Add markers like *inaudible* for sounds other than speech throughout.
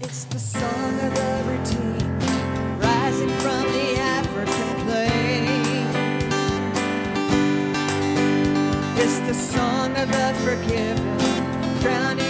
It's the song of the redeemed, rising from the African plain. It's the song of the forgiven, drowning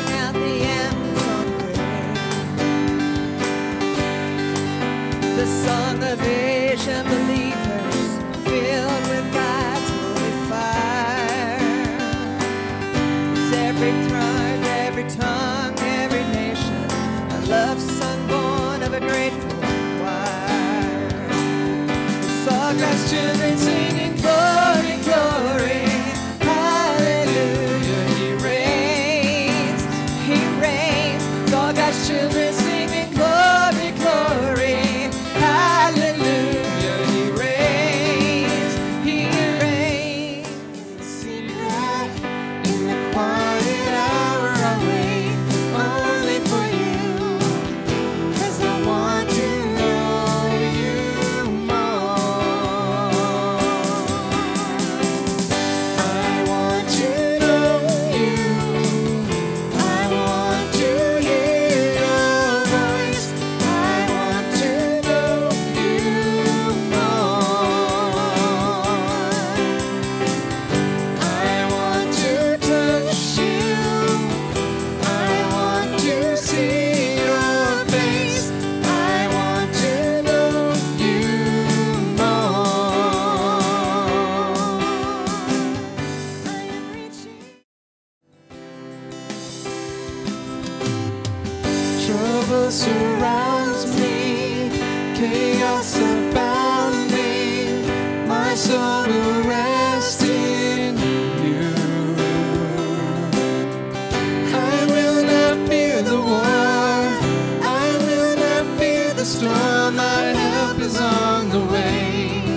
My help is on the way.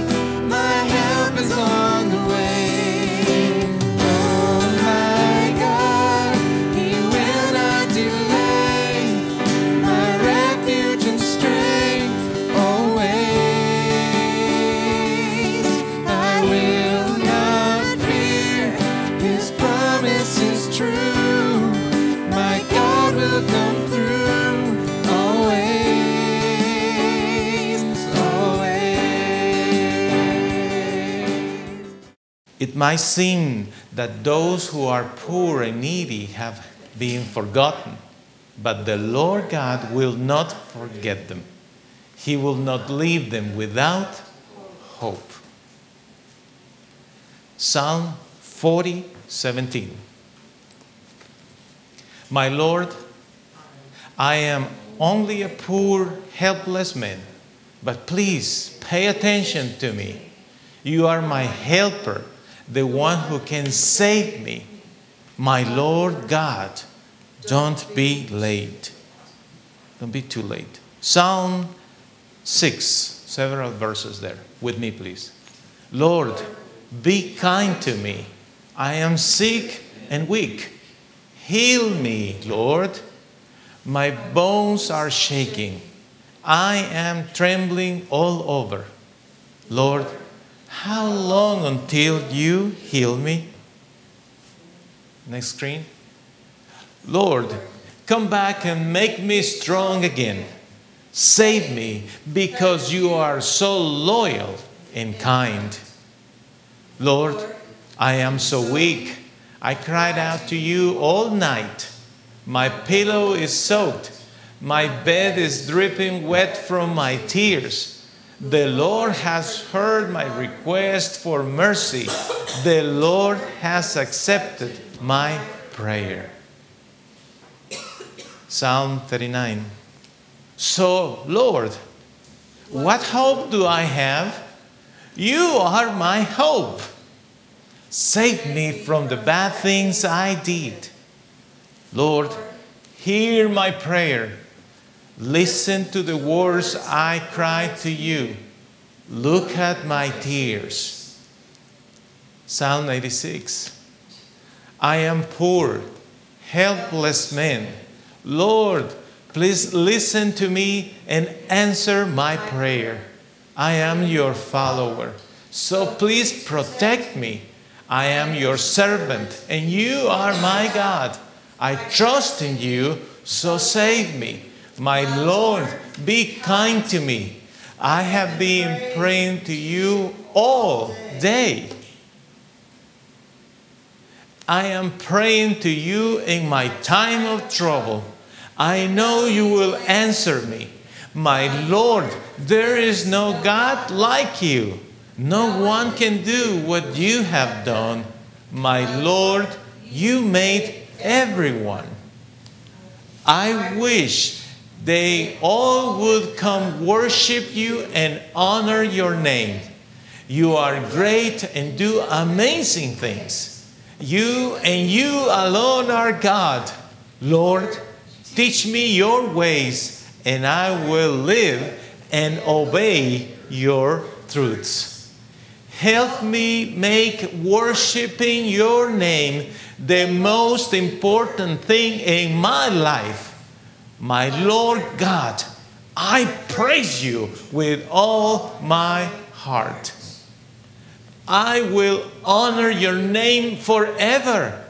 It might seem that those who are poor and needy have been forgotten, but the Lord God will not forget them. He will not leave them without hope. Psalm 40, 17. My Lord, I am only a poor, helpless man, but please pay attention to me. You are my helper, the one who can save me. My Lord God, don't be late. Don't be too late. Psalm 6, several verses there. With me, please. Lord, be kind to me. I am sick and weak. Heal me, Lord. My bones are shaking. I am trembling all over. Lord, how long until you heal me? Next screen. Lord, come back and make me strong again. Save me because you are so loyal and kind. Lord, I am so weak. I cried out to you all night. My pillow is soaked. My bed is dripping wet from my tears. The Lord has heard my request for mercy. The Lord has accepted my prayer. Psalm 39. So, Lord, what hope do I have? You are my hope. Save me from the bad things I did. Lord, hear my prayer. Listen to the words I cry to you. Look at my tears. Psalm 86. I am poor, helpless man. Lord, please listen to me and answer my prayer. I am your follower, so please protect me. I am your servant, and you are my God. I trust in you, so save me. My Lord, be kind to me. I have been praying to you all day. I am praying to you in my time of trouble. I know you will answer me. My Lord, there is no God like you. No one can do what you have done. My Lord, you made everyone. I wish they all would come worship you and honor your name. You are great and do amazing things. You and you alone are God. Lord, teach me your ways, and I will live and obey your truths. Help me make worshiping your name the most important thing in my life. My Lord God, I praise you with all my heart. I will honor your name forever.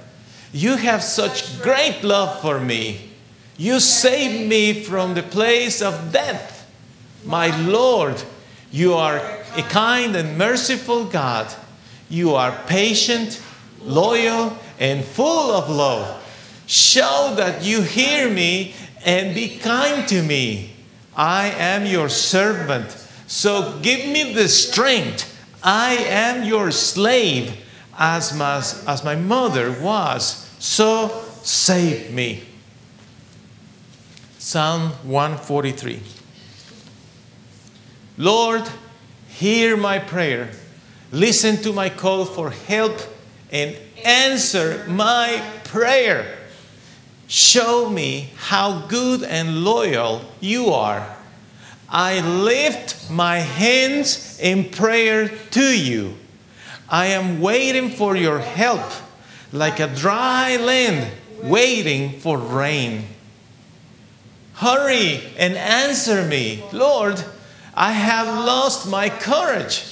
You have such great love for me. You saved me from the place of death. My Lord, you are a kind and merciful God. You are patient, loyal, and full of love. Show that you hear me and be kind to me. I am your servant, so give me the strength I am your slave, as my, as my mother was. So save me. Psalm 143. Lord, hear my prayer. Listen to my call for help and answer my prayer. Show me how good and loyal you are. I lift my hands in prayer to you. I am waiting for your help, like a dry land waiting for rain. Hurry and answer me, Lord. I have lost my courage.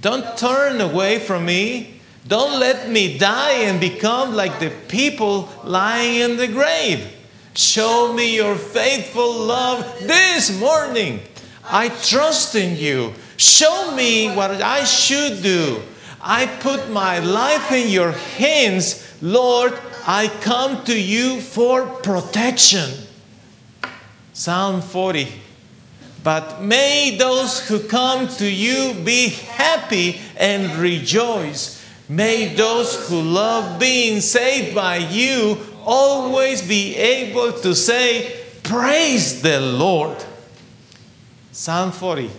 Don't turn away from me. Don't let me die and become like the people lying in the grave. Show me your faithful love this morning. I trust in you. Show me what I should do. I put my life in your hands. Lord, I come to you for protection. Psalm 40. But may those who come to you be happy and rejoice. May those who love being saved by you always be able to say, Praise the Lord. Psalm 40.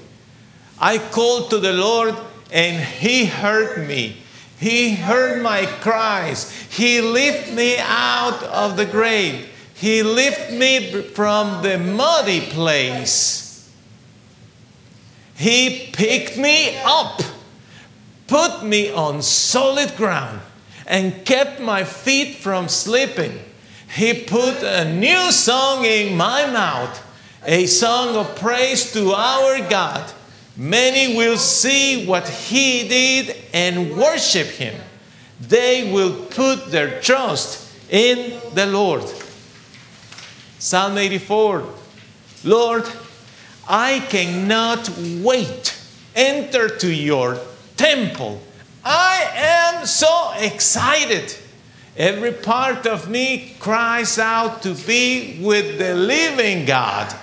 I called to the Lord and he heard me. He heard my cries. He lifted me out of the grave. He lifted me from the muddy place. He picked me up, put me on solid ground, and kept my feet from slipping. He put a new song in my mouth a song of praise to our God. Many will see what he did and worship him. They will put their trust in the Lord. Psalm 84 Lord, I cannot wait. Enter to your temple. I am so excited. Every part of me cries out to be with the living God.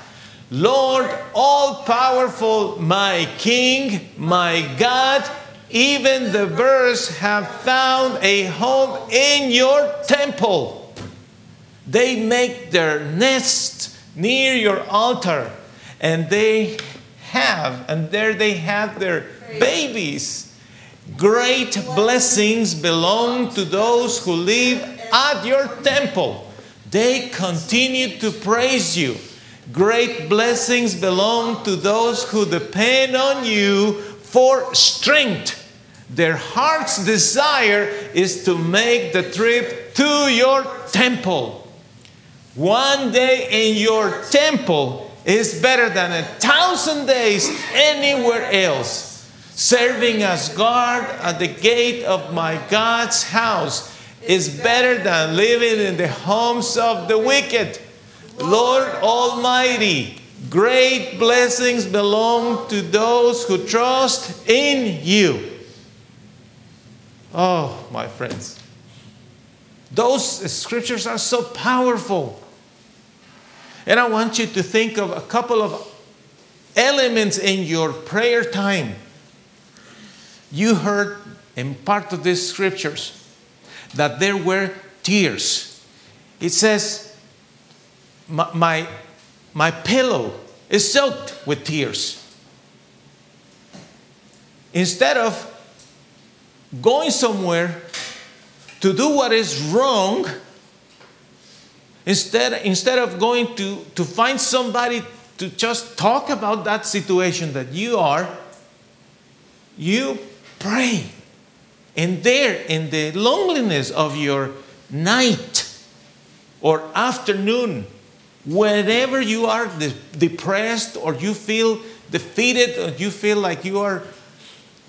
Lord, all powerful, my King, my God, even the birds have found a home in your temple. They make their nest near your altar, and they have, and there they have their babies. Great blessings belong to those who live at your temple. They continue to praise you. Great blessings belong to those who depend on you for strength. Their heart's desire is to make the trip to your temple. One day in your temple is better than a thousand days anywhere else. Serving as guard at the gate of my God's house is better than living in the homes of the wicked. Lord Almighty, great blessings belong to those who trust in you. Oh, my friends. Those scriptures are so powerful. And I want you to think of a couple of elements in your prayer time. You heard in part of these scriptures that there were tears. It says, My, my, my pillow is soaked with tears. Instead of going somewhere to do what is wrong, instead, instead of going to, to find somebody to just talk about that situation that you are, you pray. And there, in the loneliness of your night or afternoon, whenever you are de- depressed or you feel defeated or you feel like you are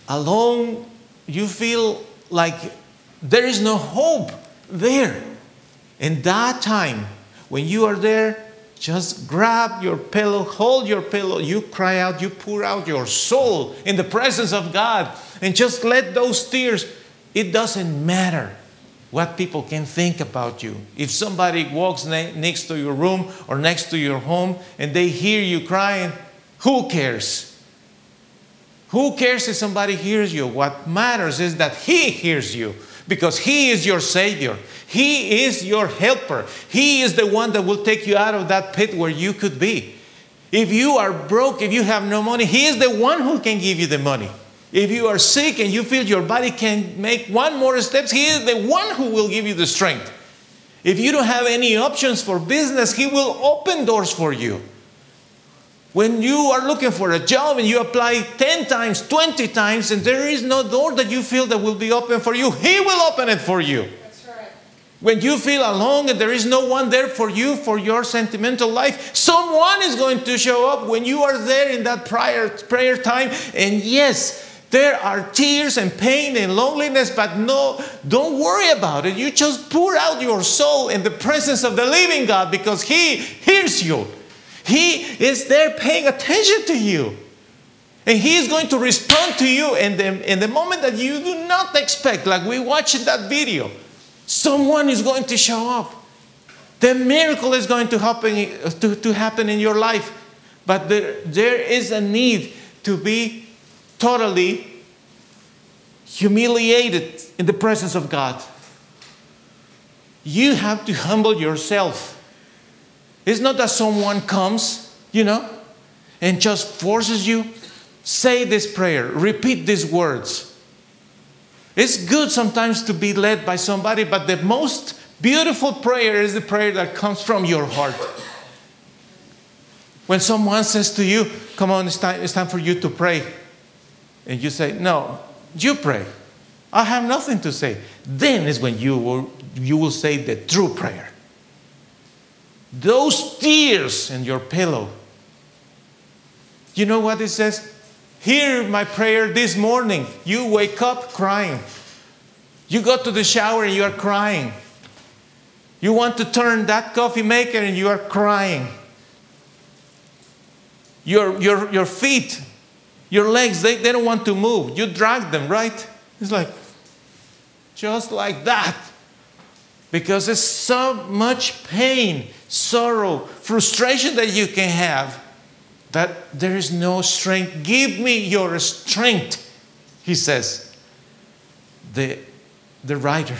alone, you feel like there is no hope there. In that time, when you are there, just grab your pillow, hold your pillow, you cry out, you pour out your soul in the presence of God, and just let those tears. It doesn't matter what people can think about you. If somebody walks ne- next to your room or next to your home and they hear you crying, who cares? Who cares if somebody hears you? What matters is that He hears you because He is your Savior. He is your helper. He is the one that will take you out of that pit where you could be. If you are broke, if you have no money, He is the one who can give you the money. If you are sick and you feel your body can make one more steps, He is the one who will give you the strength. If you don't have any options for business, He will open doors for you. When you are looking for a job and you apply 10 times, 20 times, and there is no door that you feel that will be open for you, He will open it for you. That's right. When you feel alone and there is no one there for you for your sentimental life, someone is going to show up when you are there in that prayer, prayer time. And yes, there are tears and pain and loneliness, but no, don't worry about it. You just pour out your soul in the presence of the living God because He hears you. He is there paying attention to you. And He is going to respond to you in the, in the moment that you do not expect, like we watched in that video. Someone is going to show up. The miracle is going to happen, to, to happen in your life. But there, there is a need to be totally humiliated in the presence of God. You have to humble yourself. It's not that someone comes, you know, and just forces you. Say this prayer, repeat these words. It's good sometimes to be led by somebody, but the most beautiful prayer is the prayer that comes from your heart. When someone says to you, Come on, it's time, it's time for you to pray, and you say, No, you pray. I have nothing to say. Then is when you will, you will say the true prayer. Those tears in your pillow. You know what it says? Hear my prayer this morning. You wake up crying. You go to the shower and you are crying. You want to turn that coffee maker and you are crying. Your, your, your feet, your legs, they, they don't want to move. You drag them, right? It's like, just like that. Because there's so much pain, sorrow, frustration that you can have that there is no strength. Give me your strength, he says, the, the writer.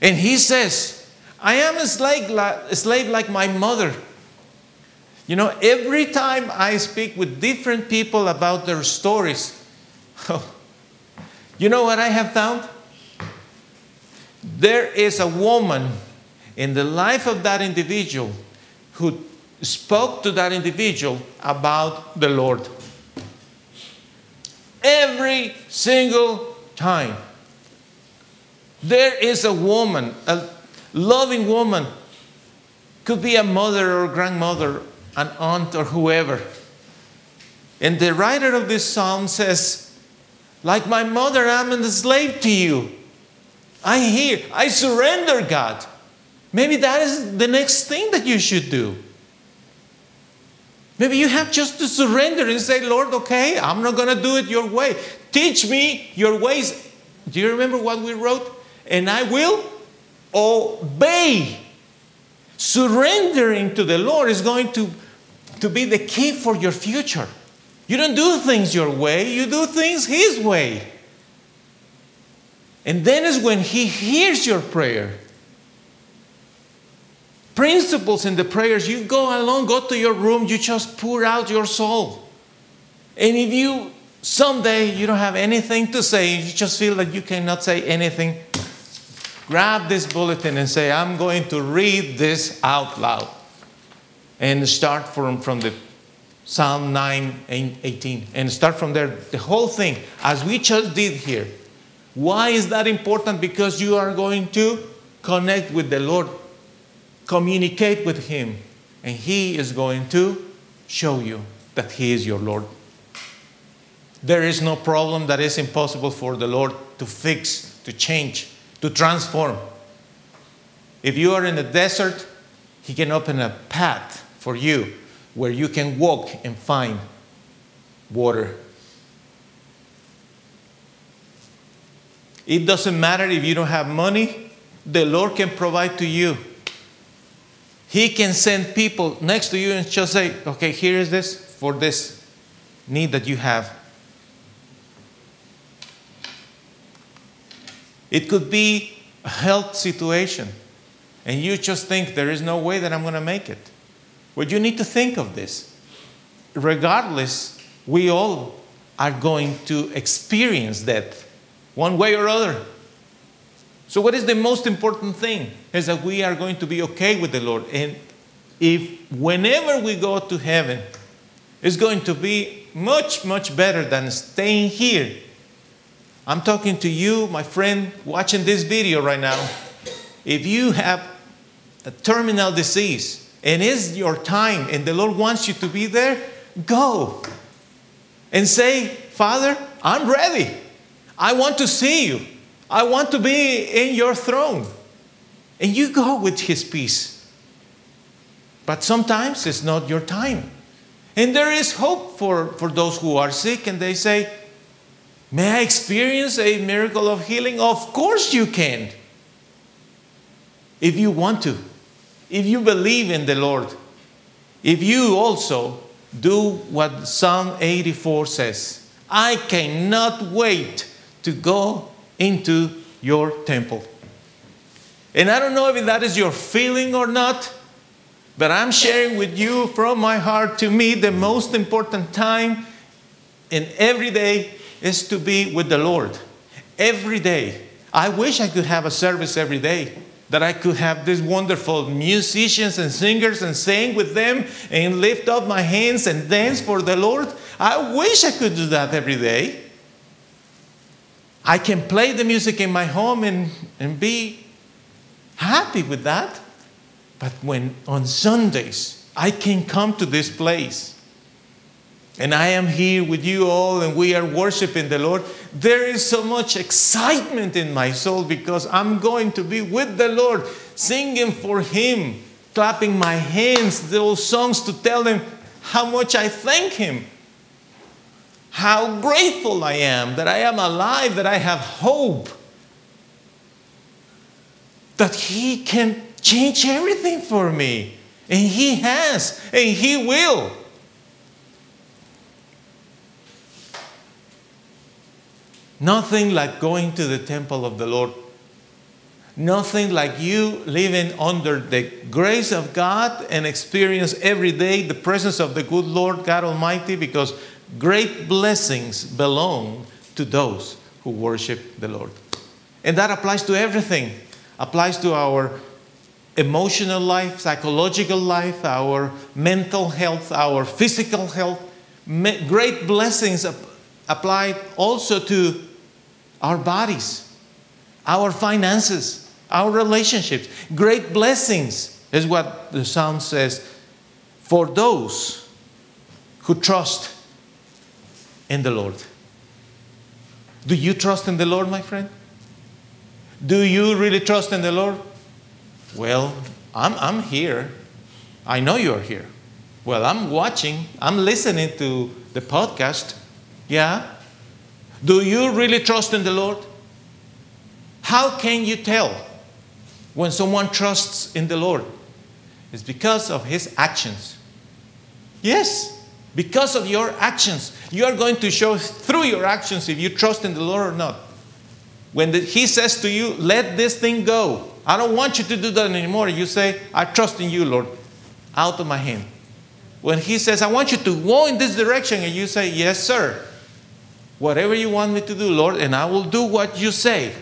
And he says, I am a slave, a slave like my mother. You know, every time I speak with different people about their stories, *laughs* oh, you know what I have found? There is a woman in the life of that individual who spoke to that individual about the Lord. Every single time. There is a woman, a loving woman, could be a mother or grandmother, an aunt or whoever. And the writer of this psalm says, Like my mother, I'm a slave to you. I hear, I surrender, God. Maybe that is the next thing that you should do. Maybe you have just to surrender and say, Lord, okay, I'm not going to do it your way. Teach me your ways. Do you remember what we wrote? And I will obey. Surrendering to the Lord is going to, to be the key for your future. You don't do things your way, you do things His way. And then is when He hears your prayer. Principles in the prayers, you go alone, go to your room, you just pour out your soul. And if you someday you don't have anything to say, you just feel that you cannot say anything, grab this bulletin and say, I'm going to read this out loud. And start from, from the Psalm 9 and 18. And start from there, the whole thing, as we just did here. Why is that important? Because you are going to connect with the Lord, communicate with Him, and He is going to show you that He is your Lord. There is no problem that is impossible for the Lord to fix, to change, to transform. If you are in the desert, He can open a path for you where you can walk and find water. It doesn't matter if you don't have money, the Lord can provide to you. He can send people next to you and just say, okay, here is this for this need that you have. It could be a health situation, and you just think there is no way that I'm going to make it. Well, you need to think of this. Regardless, we all are going to experience death one way or other. So, what is the most important thing? Is that we are going to be okay with the Lord. And if whenever we go to heaven, it's going to be much, much better than staying here. I'm talking to you, my friend, watching this video right now. If you have a terminal disease and it's your time and the Lord wants you to be there, go and say, Father, I'm ready. I want to see you. I want to be in your throne. And you go with His peace. But sometimes it's not your time. And there is hope for, for those who are sick, and they say, May I experience a miracle of healing? Of course you can. If you want to, if you believe in the Lord, if you also do what Psalm 84 says, I cannot wait to go into your temple. And I don't know if that is your feeling or not, but I'm sharing with you from my heart to me the most important time in every day is to be with the Lord. Every day. I wish I could have a service every day. That I could have these wonderful musicians and singers and sing with them and lift up my hands and dance for the Lord. I wish I could do that every day. I can play the music in my home and, and be happy with that. But when on Sundays I can come to this place and I am here with you all and we are worshiping the Lord, there is so much excitement in my soul because I'm going to be with the Lord, singing for Him, clapping my hands, those songs to tell Him how much I thank Him how grateful I am that I am alive, that I have hope, that He can change everything for me. And He has, and He will. Nothing like going to the temple of the Lord. Nothing like you living under the grace of God and experience every day the presence of the good Lord God Almighty because great blessings belong to those who worship the Lord. And that applies to everything. Applies to our emotional life, psychological life, our mental health, our physical health. Great blessings apply also to our bodies, our finances, our relationships. Great blessings is what the psalm says for those who trust in the Lord. Do you trust in the Lord, my friend? Do you really trust in the Lord? Well, I'm, I'm here. I know you're here. Well, I'm watching, I'm listening to the podcast. Yeah? Do you really trust in the Lord? How can you tell when someone trusts in the Lord? It's because of his actions. Yes, because of your actions. You are going to show through your actions if you trust in the Lord or not. When the, he says to you, let this thing go, I don't want you to do that anymore, you say, I trust in you, Lord, out of my hand. When he says, I want you to go in this direction, and you say, Yes, sir. Whatever you want me to do, Lord, and I will do what you say.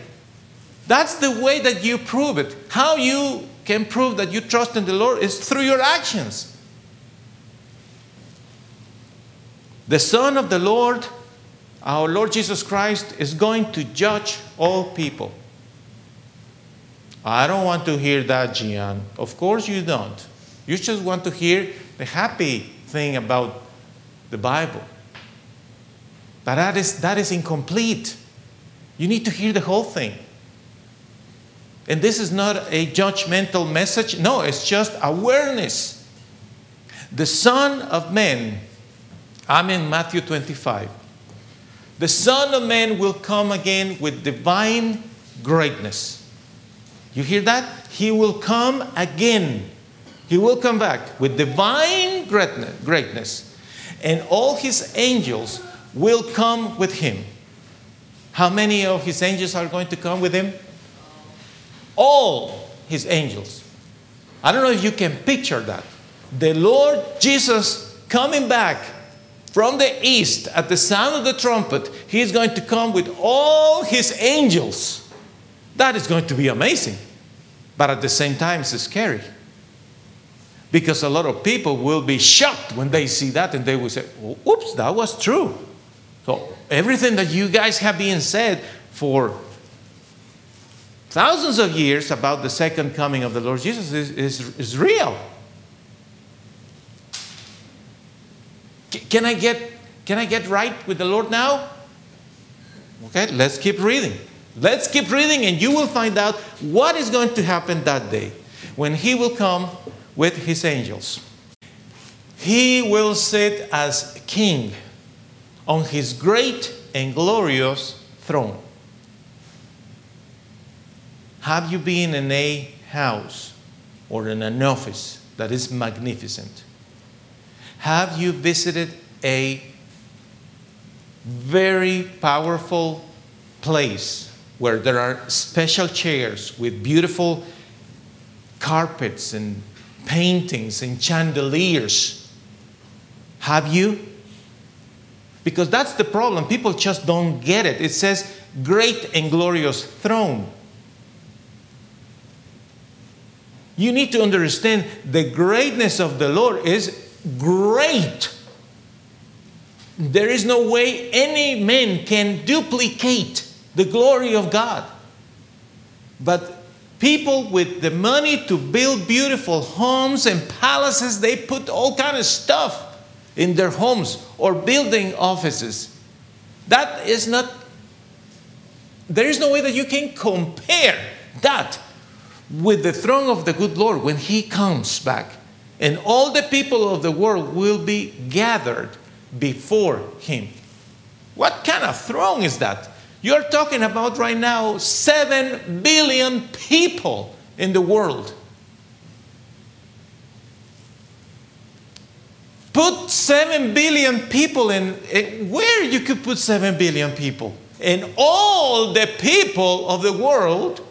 That's the way that you prove it. How you can prove that you trust in the Lord is through your actions. The Son of the Lord, our Lord Jesus Christ, is going to judge all people. I don't want to hear that, Gian. Of course you don't. You just want to hear the happy thing about the Bible. But that is, that is incomplete. You need to hear the whole thing. And this is not a judgmental message. No, it's just awareness. The Son of Man, I'm in Matthew 25. The Son of Man will come again with divine greatness. You hear that? He will come again. He will come back with divine greatness. And all his angels will come with him. How many of his angels are going to come with him? All his angels. I don't know if you can picture that. The Lord Jesus coming back from the east at the sound of the trumpet, he's going to come with all his angels. That is going to be amazing. But at the same time, it's scary. Because a lot of people will be shocked when they see that and they will say, oops, that was true. So everything that you guys have been said for thousands of years about the second coming of the Lord Jesus is, is, is real. Can I, get, can I get right with the Lord now? Okay, let's keep reading. Let's keep reading, and you will find out what is going to happen that day when He will come with His angels. He will sit as king on His great and glorious throne. Have you been in a house or in an office that is magnificent? Have you visited a very powerful place where there are special chairs with beautiful carpets and paintings and chandeliers. Have you? Because that's the problem. People just don't get it. It says great and glorious throne. You need to understand the greatness of the Lord is great. There is no way any man can duplicate the glory of God. But people with the money to build beautiful homes and palaces, they put all kind of stuff in their homes or building offices. That is not there is no way that you can compare that with the throne of the good Lord when he comes back. And all the people of the world will be gathered before him. What kind of throne is that? You're talking about right now 7 billion people in the world. Put 7 billion people in, in where you could put 7 billion people. And all the people of the world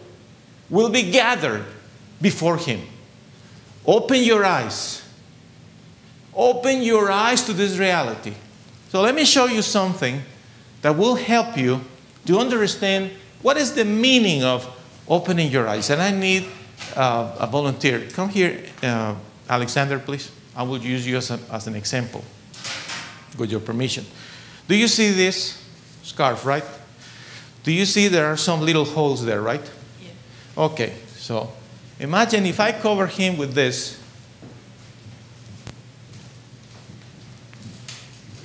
will be gathered before him. Open your eyes. Open your eyes to this reality. So let me show you something that will help you to understand what is the meaning of opening your eyes. And I need uh, a volunteer. Come here, uh, Alexander, please. I will use you as, a, as an example with your permission. Do you see this scarf, right? Do you see there are some little holes there, right? Yeah. Okay, so imagine if I cover him with this.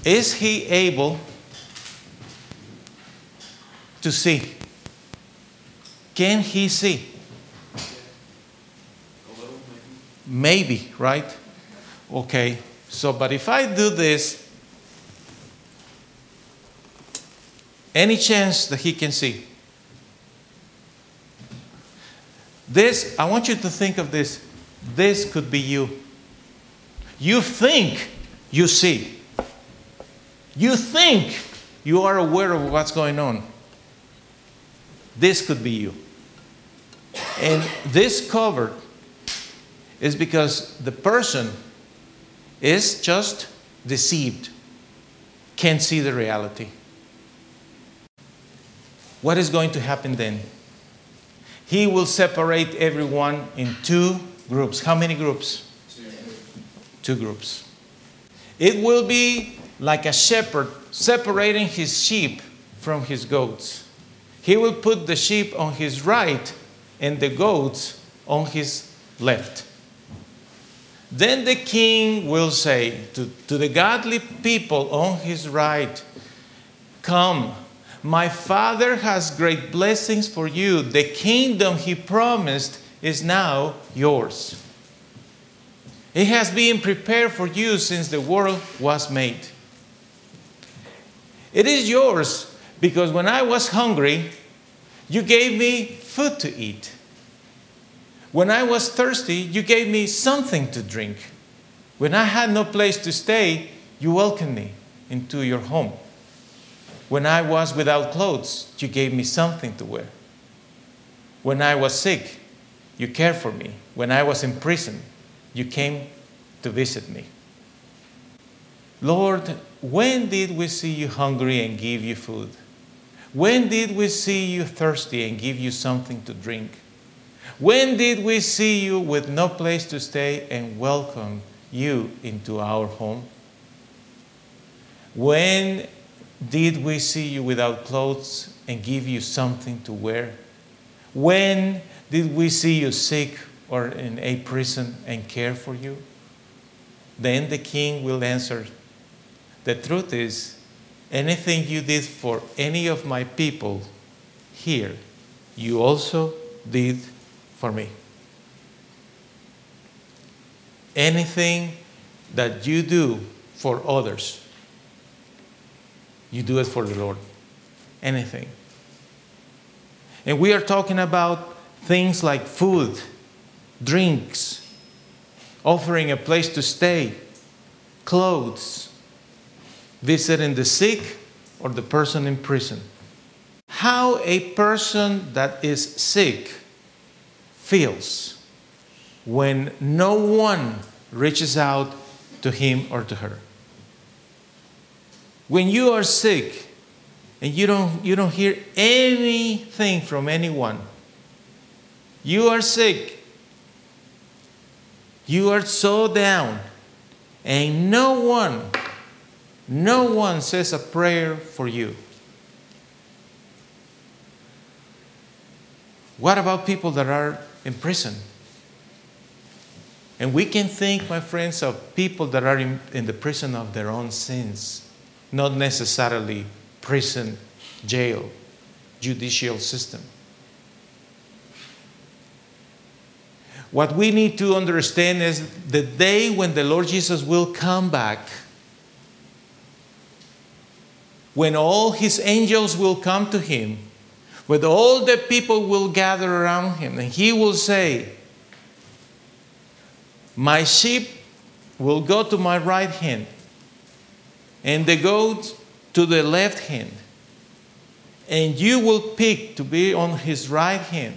Is he able to see. Can he see? maybe, right? Okay, so, but if I do this, any chance that he can see? This, I want you to think of this. This could be you. You think you see. You think you are aware of what's going on. This could be you. And this cover is because the person is just deceived, can't see the reality. What is going to happen then? He will separate everyone in two groups. How many groups? Two, two groups. It will be like a shepherd separating his sheep from his goats. He will put the sheep on his right and the goats on his left. Then the king will say to, to the godly people on his right, Come, my father has great blessings for you. The kingdom he promised is now yours. It has been prepared for you since the world was made. It is yours because when I was hungry, you gave me food to eat. When I was thirsty, you gave me something to drink. When I had no place to stay, you welcomed me into your home. When I was without clothes, you gave me something to wear. When I was sick, you cared for me. When I was in prison, you came to visit me. Lord, when did we see you hungry and give you food? When did we see you thirsty and give you something to drink? When did we see you with no place to stay and welcome you into our home? When did we see you without clothes and give you something to wear? When did we see you sick or in a prison and care for you? Then the king will answer The truth is, anything you did for any of my people here, you also did for me. Anything that you do for others, you do it for the Lord. Anything. And we are talking about things like food, drinks, offering a place to stay, clothes, visiting the sick or the person in prison. How a person that is sick feels when no one reaches out to him or to her. When you are sick and you don't, you don't hear anything from anyone, you are sick, you are so down, and no one, no one says a prayer for you. What about people that are in prison. And we can think, my friends, of people that are in, in the prison of their own sins, not necessarily prison, jail, judicial system. What we need to understand is the day when the Lord Jesus will come back, when all his angels will come to him where all the people will gather around him, and he will say, My sheep will go to my right hand, and the goats to the left hand, and you will pick to be on his right hand.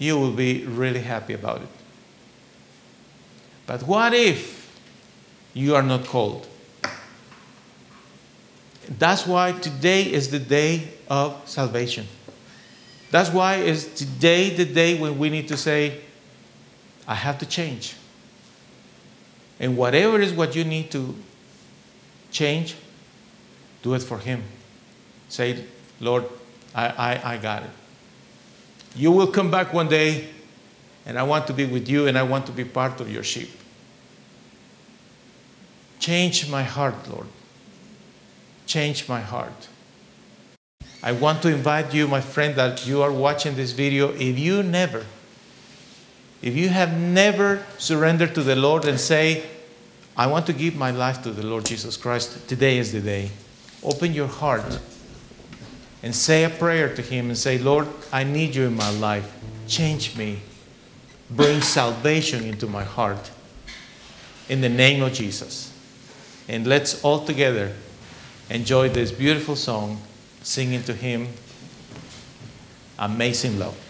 You will be really happy about it. But what if you are not called? That's why today is the day of salvation. That's why is today the day when we need to say, I have to change. And whatever is what you need to change, do it for Him. Say, Lord, I, I, I got it. You will come back one day, and I want to be with you, and I want to be part of your sheep. Change my heart, Lord changed my heart. I want to invite you, my friend, that you are watching this video. If you never If you have never surrendered to the Lord and say, I want to give my life to the Lord Jesus Christ, today is the day. Open your heart and say a prayer to Him and say, Lord, I need you in my life. Change me. Bring salvation into my heart. In the name of Jesus. And let's all together enjoy this beautiful song, singing to Him Amazing Love.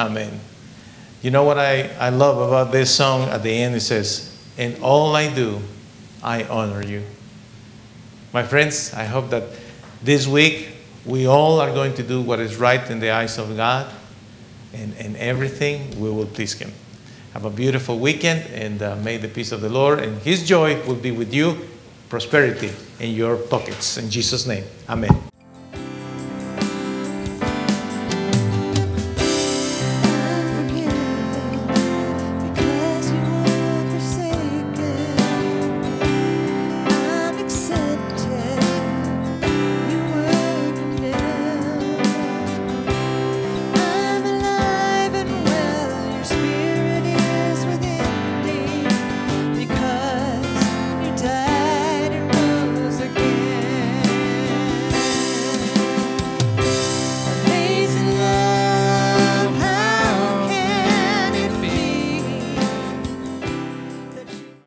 Amen. You know what I, I love about this song? At the end, it says, In all I do, I honor you. My friends, I hope that this week we all are going to do what is right in the eyes of God, and, and everything we will please Him. Have a beautiful weekend, and uh, may the peace of the Lord and His joy will be with you, prosperity in your pockets. In Jesus' name, Amen.